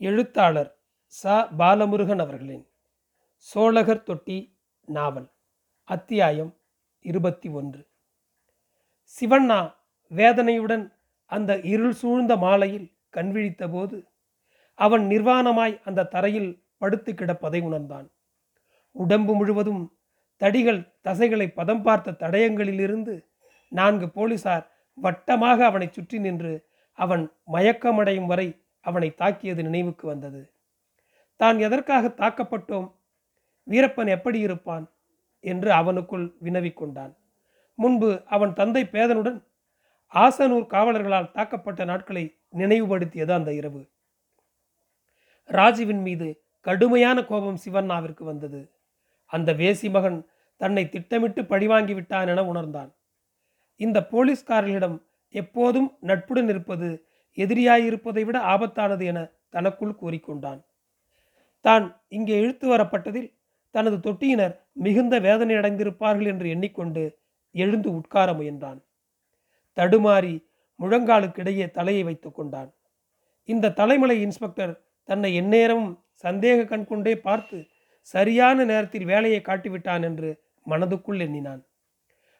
எழுத்தாளர் ச. பாலமுருகன் அவர்களின் சோழகர் தொட்டி நாவல் அத்தியாயம் இருபத்தி ஒன்று. சிவண்ணா வேதனையுடன் அந்த இருள் சூழ்ந்த மாலையில் கண்விழித்தபோது அவன் நிர்வாணமாய் அந்த தரையில் படுத்து கிடப்பதை உணர்ந்தான். உடம்பு முழுவதும் தடிகள் தசைகளை பதம் பார்த்த தடயங்களிலிருந்து நான்கு போலீசார் வட்டமாக அவனை சுற்றி நின்று அவன் மயக்கமடையும் வரை அவனை தாக்கியது நினைவுக்கு வந்தது. தான் எதற்காக தாக்கப்பட்டோம்? வீரப்பன் எப்படி இருப்பான்? என்று அவனுக்குள் வினவிக்கொண்டான் முன்பு அவன் தந்தை பேதனுடன் ஆசனூர் காவலர்களால் தாக்கப்பட்ட நாட்களை நினைவுபடுத்தியது அந்த இரவு. ராஜுவின் மீது கடுமையான கோபம் சிவண்ணாவிற்கு வந்தது. அந்த வேசி மகன் தன்னை திட்டமிட்டு பழிவாங்கி விட்டான் என உணர்ந்தான். இந்த போலீஸ்காரர்களிடம் எப்போதும் நட்புடன் இருப்பது எதிரியாயிருப்பதை விட ஆபத்தானது என தனக்குள் கூறிக்கொண்டான். தான் இங்கே இழுத்து வரப்பட்டதில் தனது தொட்டியினர் மிகுந்த வேதனை அடைந்திருப்பார்கள் என்று எண்ணிக்கொண்டு எழுந்து உட்கார முயன்றான். தடுமாறி முழங்காலுக்கிடையே தலையை வைத்துக் கொண்டான். இந்த தலைமலை இன்ஸ்பெக்டர் தன்னை எந்நேரமும் சந்தேக கண் கொண்டே பார்த்து சரியான நேரத்தில் வேலையை காட்டிவிட்டான் என்று மனதுக்குள் எண்ணினான்.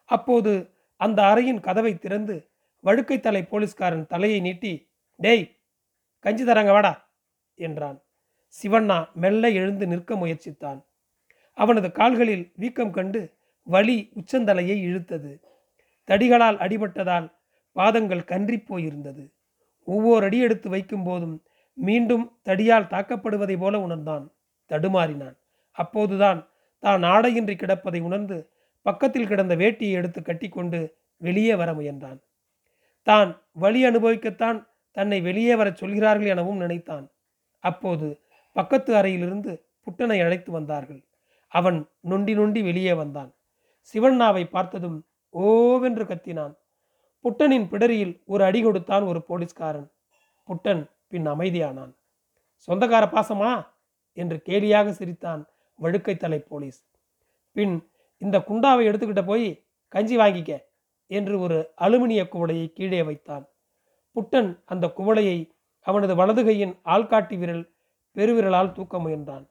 அப்போது அந்த அறையின் கதவை திறந்து வழுக்கை தலை போலீஸ்காரன் தலையை நீட்டி டேய் கஞ்சி தராங்க வாடா என்றான். சிவண்ணா மெல்ல எழுந்து நிற்க முயற்சித்தான். அவனது கால்களில் வீக்கம் கண்டு வலி உச்சந்தலையை இழுத்தது. தடிகளால் அடிபட்டதால் பாதங்கள் கன்றி போயிருந்தது. ஒவ்வொரு அடி எடுத்து வைக்கும் போதும் மீண்டும் தடியால் தாக்கப்படுவதை போல உணர்ந்தான். தடுமாறினான். அப்போதுதான் தான் ஆடையின்றி கிடப்பதை உணர்ந்து பக்கத்தில் கிடந்த வேட்டியை எடுத்து கட்டிக்கொண்டு வெளியே வர முயன்றான். தான் வழி அனுபவிக்கத்தான் தன்னை வெளியே வரச் சொல்கிறார்கள் எனவும் நினைத்தான். அப்போது பக்கத்து அறையிலிருந்து புட்டனை அழைத்து வந்தார்கள். அவன் நொண்டி நொண்டி வெளியே வந்தான். சிவண்ணாவை பார்த்ததும் ஓவென்று கத்தினான். புட்டனின் பிடரியில் ஒரு அடி கொடுத்தான் ஒரு போலீஸ்காரன். புட்டன் பின் அமைதியானான். சொந்தக்கார பாசமா? என்று கேலியாக சிரித்தான் வழுக்கை தலை போலீஸ். பின் இந்த குண்டாவை எடுத்துக்கிட்ட போய் கஞ்சி வாங்கிக்க என்று ஒரு அலுமினிய குவடையை கீழே வைத்தான். புட்டன் அந்த குவளையை அவனது வலது கையின் ஆள்காட்டி விரல் பெருவிரலால் தூக்க முயன்றான்.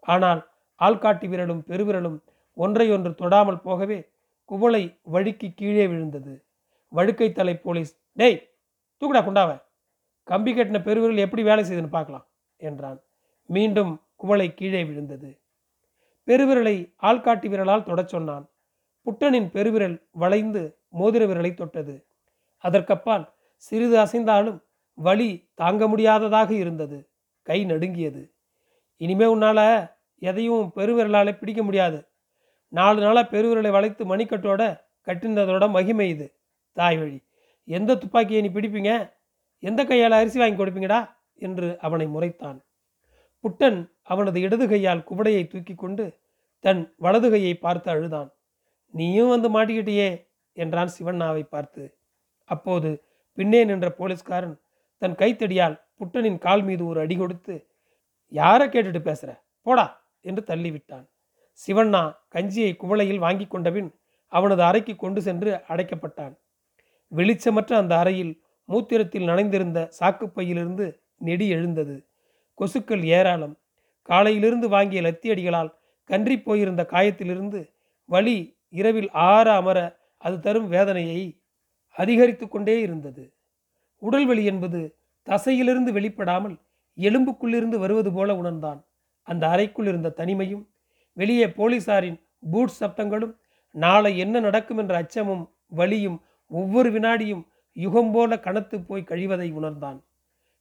ஆனால் ஆள்காட்டி விரலும் பெருவிரலும் ஒன்றையொன்று தொடாமல் போகவே குவளை வழுக்கி கீழே விழுந்தது. வழுக்கை தலை போலீஸ் டேய் தூக்குடா குண்டாவ. கம்பி கட்டின பெருவிரல் எப்படி வேலை செய்துன்னு பார்க்கலாம் என்றான். மீண்டும் குவளை கீழே விழுந்தது. பெருவிரலை ஆள்காட்டி விரலால் தொடச் சொன்னான். புட்டனின் பெருவிரல் வளைந்து மோதிர விரலை தொட்டது. அதற்கப்பால் சிறிது அசைந்தாலும் வலி தாங்க முடியாததாக இருந்தது. கை நடுங்கியது. இனிமே உன்னால் எதையும் பெருவிரலால் பிடிக்க முடியாது. நாலு நாளாக பெருவிரலை வளைத்து மணிக்கட்டோட கட்டினதோட மகிமை இது. தாய் வழி எந்த துப்பாக்கியை நீ பிடிப்பீங்க? எந்த கையால் அரிசி வாங்கி கொடுப்பீங்கடா? என்று அவனை முறைத்தான். புட்டன் அவனது இடது கையால் குவடையை தூக்கி கொண்டு தன் வலது கையை பார்த்து அழுதான். நீயும் வந்து மாட்டிக்கிட்டியே என்றான் சிவண்ணாவை பார்த்து. அப்போது பின்னே நின்ற போலீஸ்காரன் தன் கைத்தடியால் புட்டனின் கால் மீது ஒரு அடி கொடுத்து யாரை கேட்டுட்டு பேசுற? போடா! என்று தள்ளிவிட்டான். சிவண்ணா கஞ்சியை குவளையில் வாங்கி கொண்டபின் அவனது அறைக்கு கொண்டு சென்று அடைக்கப்பட்டான். வெளிச்சமற்ற அந்த அறையில் மூத்திரத்தில் நனைந்திருந்த சாக்குப்பையிலிருந்து நெடி எழுந்தது. கொசுக்கள் ஏராளம். காலையிலிருந்து வாங்கிய லத்தியடிகளால் கன்றி போயிருந்த காயத்திலிருந்து வலி இரவில் ஆற அமர அது தரும் வேதனையை அதிகரித்து கொண்டே இருந்தது. உடல் வலி என்பது தசையிலிருந்து வெளிப்படாமல் எலும்புக்குள்ளிருந்து வருவது போல உணர்ந்தான். அந்த அறைக்குள் இருந்த தனிமையும் வெளியே போலீசாரின் பூட் சப்தங்களும் நாளை என்ன நடக்கும் என்ற அச்சமும் வலியும் ஒவ்வொரு வினாடியும் யுகம் போல கனத்து போய் கழிவதை உணர்ந்தான்.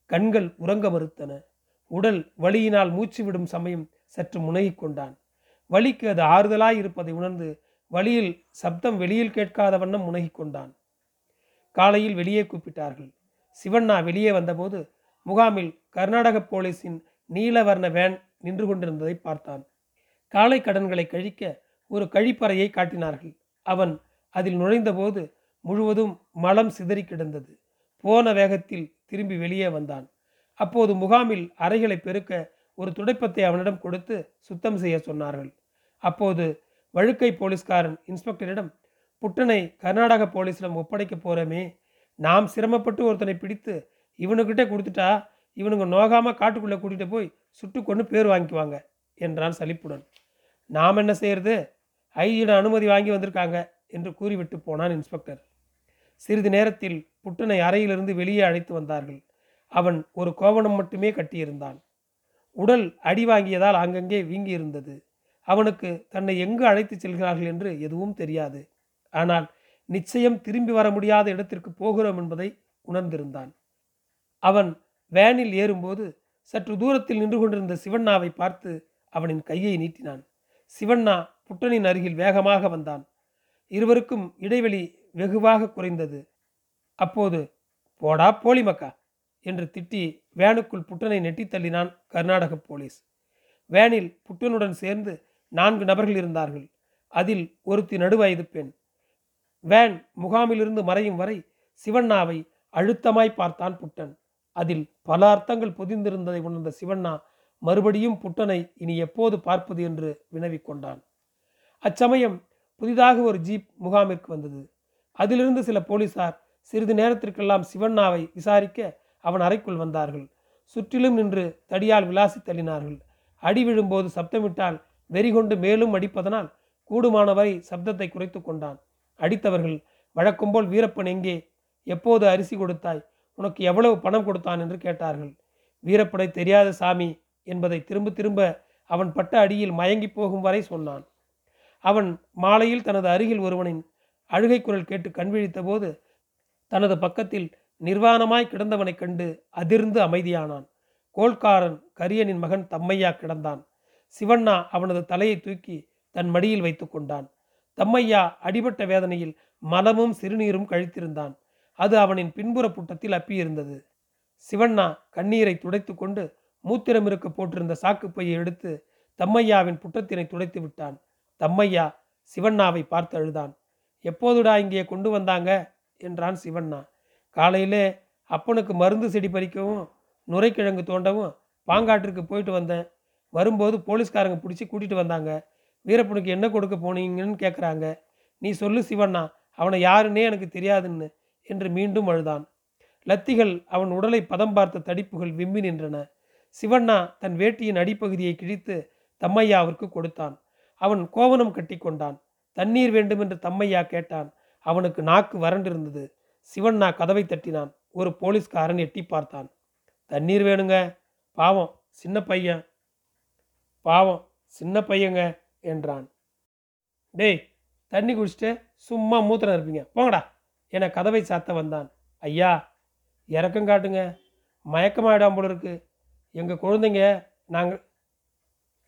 கண்கள் உறங்க மறுத்தன. உடல் வலியினால் மூச்சு விடும் சமயம் சற்று முனகிக் கொண்டான். வலிக்கு அது ஆறுதலாய் இருப்பதை உணர்ந்து வழியில் சப்தம் வெளியில் கேட்காத வண்ணம் முனகிக் கொண்டான். காலையில் வெளியே கூப்பிட்டார்கள். சிவண்ணா வெளியே வந்தபோது முகாமில் கர்நாடக போலீஸின் நீலவர்ண வேன் நின்று கொண்டிருந்ததை பார்த்தான். காலை கடன்களை கழிக்க ஒரு கழிப்பறையை காட்டினார்கள். அவன் அதில் நுழைந்தபோது முழுவதும் மலம் சிதறி கிடந்தது. போன வேகத்தில் திரும்பி வெளியே வந்தான். அப்போது முகாமில் அறைகளை பெருக்க ஒரு துடைப்பத்தை அவனிடம் கொடுத்து சுத்தம் செய்ய சொன்னார்கள். அப்போது வழுக்கை போலீஸ்காரன் இன்ஸ்பெக்டரிடம் புட்டனை கர்நாடக போலீஸிடம் ஒப்படைக்க போகிறோமே நாம் சிரமப்பட்டு ஒருத்தனை பிடித்து இவனுக்கிட்டே கொடுத்துட்டா இவனுங்க நோகாமல் காட்டுக்குள்ளே கூட்டிகிட்டு போய் சுட்டு கொண்டு பேர் வாங்கிக்குவாங்க என்றான் சலிப்புடன். நாம் என்ன செய்யறது? ஐயிட அனுமதி வாங்கி வந்திருக்காங்க என்று கூறிவிட்டு போனான் இன்ஸ்பெக்டர். சிறிது நேரத்தில் புட்டனை அறையிலிருந்து வெளியே அழைத்து வந்தார்கள். அவன் ஒரு கோவணம் மட்டுமே கட்டியிருந்தான். உடல் அடி வாங்கியதால் அங்கங்கே வீங்கி இருந்தது அவனுக்கு தன்னை எங்கு அழைத்து செல்கிறார்கள் என்று எதுவும் தெரியாது. ஆனால் நிச்சயம் திரும்பி வர முடியாத இடத்திற்கு போகிறோம் என்பதை உணர்ந்திருந்தான். அவன் வேனில் ஏறும்போது சற்று தூரத்தில் நின்று கொண்டிருந்த சிவண்ணாவை பார்த்து அவனின் கையை நீட்டினான். சிவண்ணா புட்டனின் அருகில் வேகமாக வந்தான். இருவருக்கும் இடைவெளி வெகுவாக குறைந்தது. அப்போது போடா போலி மக்கா என்று திட்டி வேனுக்குள் புட்டனை நெட்டித் தள்ளினான் கர்நாடக போலீஸ். வேனில் புட்டனுடன் சேர்ந்து நான்கு நபர்கள் இருந்தார்கள். அதில் ஒருத்தி நடுவயது பெண். வேன் முகாமிலிருந்து மறையும் வரை சிவண்ணாவை அழுத்தமாய் பார்த்தான் புட்டன். அதில் பல அர்த்தங்கள் பொதிந்திருந்ததை உணர்ந்த சிவண்ணா மறுபடியும் புட்டனை இனி எப்போது பார்ப்பது என்று வினவிக் கொண்டான். அச்சமயம் புதிதாக ஒரு ஜீப் முகாமிற்கு வந்தது. அதிலிருந்து சில போலீசார் சிறிது நேரத்திற்கெல்லாம் சிவண்ணாவை விசாரிக்க அவன் அறைக்குள் வந்தார்கள். சுற்றிலும் நின்று தடியால் விளாசி தள்ளினார்கள். அடி விழும்போது சப்தமிட்டால் வெறிகொண்டு மேலும் அடிப்பதனால் கூடுமானவரை சப்தத்தை குறைத்து கொண்டான். அடித்தவர்கள் வழக்கும்போல் வீரப்பன் எங்கே? எப்போது அரிசி கொடுத்தாய்? உனக்கு எவ்வளவு பணம் கொடுத்தான்? என்று கேட்டார்கள். வீரப்பனை தெரியாத சாமி என்பதை திரும்ப திரும்ப அவன் பட்ட அடியில் மயங்கி போகும் வரை சொன்னான். அவன் மாலையில் தனது அருகில் ஒருவனின் அழுகை குரல் கேட்டு கண்விழித்த போது தனது பக்கத்தில் நிர்வாணமாய் கிடந்தவனைக் கண்டு அதிர்ந்து அமைதியானான். கோல்காரன் கரியனின் மகன் தம்மையா கிடந்தான். சிவண்ணா அவனது தலையை தூக்கி தன் மடியில் வைத்து கொண்டான். தம்மையா அடிபட்ட வேதனையில் மலமும் சிறுநீரும் கழித்திருந்தான். அது அவனின் பின்புற புட்டத்தில் அப்பியிருந்தது. சிவண்ணா கண்ணீரை துடைத்து கொண்டு மூத்திரம் இருக்க போட்டிருந்த சாக்குப்பையை எடுத்து தம்மையாவின் புட்டத்தினை துடைத்து விட்டான். தம்மையா சிவண்ணாவை பார்த்து அழுதான். எப்போதுடா இங்கே கொண்டு வந்தாங்க? என்றான் சிவண்ணா. காலையிலே அப்பனுக்கு மருந்து செடி பறிக்கவும் நுரைக்கிழங்கு தோண்டவும் பாங்காட்டிற்கு போயிட்டு வந்தேன். வரும்போது போலீஸ்காரங்க பிடிச்சி கூட்டிகிட்டு வந்தாங்க. வீரப்பனுக்கு என்ன கொடுக்க போனீங்கன்னு கேட்குறாங்க நீ சொல்லு சிவண்ணா அவனை யாருன்னே எனக்கு தெரியாதுன்னு என்று மீண்டும் அழுதான். லத்திகள் அவன் உடலை பதம் பார்த்த தடிப்புகள் விம்மி நின்றன. சிவண்ணா தன் வேட்டியின் அடிப்பகுதியை கிழித்து தம்மையாவிற்கு கொடுத்தான். அவன் கோவனம் கட்டி கொண்டான். தண்ணீர் வேண்டுமென்று தம்மையா கேட்டான். அவனுக்கு நாக்கு வறண்டிருந்தது. சிவண்ணா கதவை தட்டினான். ஒரு போலீஸ்காரன் எட்டி பார்த்தான். தண்ணீர் வேணுங்க. பாவம் சின்ன பையன். பாவம் சின்ன பையங்க. என்றான். டேய் தண்ணி குடிச்சிட்டு சும்மா மூத்திரம் இருப்பீங்க போங்கடா. என கதவை சாத்த வந்தான். ஐயா இறக்கம் காட்டுங்க. மயக்கமாயிடாம போல இருக்கு. எங்கள் குழந்தைங்க நாங்கள்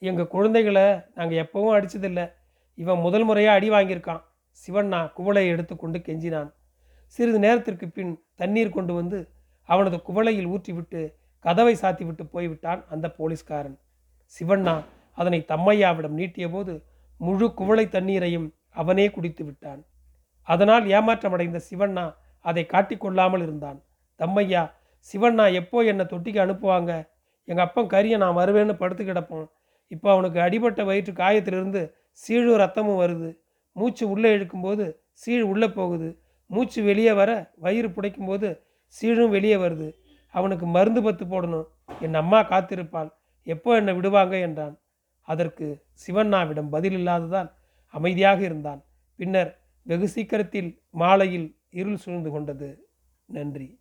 எங்கள் குழந்தைகளை நாங்கள் எப்பவும் அடித்ததில்லை இவன் முதல் முறையாக அடி வாங்கியிருக்கான். சிவண்ணா குவளையை எடுத்துக்கொண்டு கெஞ்சினான். சிறிது நேரத்திற்கு பின் தண்ணீர் கொண்டு வந்து அவனது குவளையில் ஊற்றிவிட்டு கதவை சாத்திவிட்டு போய்விட்டான் அந்த போலீஸ்காரன். சிவண்ணா அதனை தம்மையாவிடம் நீட்டியபோது முழு குவளை தண்ணீரையும் அவனே குடித்து விட்டான். அதனால் ஏமாற்றமடைந்த சிவண்ணா அதை காட்டிக்கொள்ளாமல் இருந்தான். தம்மையா சிவண்ணா எப்போ என்னை தொட்டிக்கு அனுப்புவாங்க? எங்கள் அப்பன் கரியை நான் வருவேன்னு படுத்து கிடப்போம் இப்போ அவனுக்கு அடிபட்ட வயிற்று காயத்திலிருந்து சீழும் ரத்தமும் வருது. மூச்சு உள்ளே இழுக்கும்போது சீழ் உள்ளே போகுது. மூச்சு வெளியே வர வயிறு புடைக்கும்போது சீழும் வெளியே வருது. அவனுக்கு மருந்து பத்து போடணும். என் அம்மா காத்திருப்பாள். எப்போ என்னை விடுவாங்க? என்றான். அதற்கு சிவண்ணாவிடம் பதில் இல்லாததால் அமைதியாக இருந்தான். பின்னர் வெகு சீக்கிரத்தில் மாலையில் இருள் சூழ்ந்து கொண்டது. நன்றி.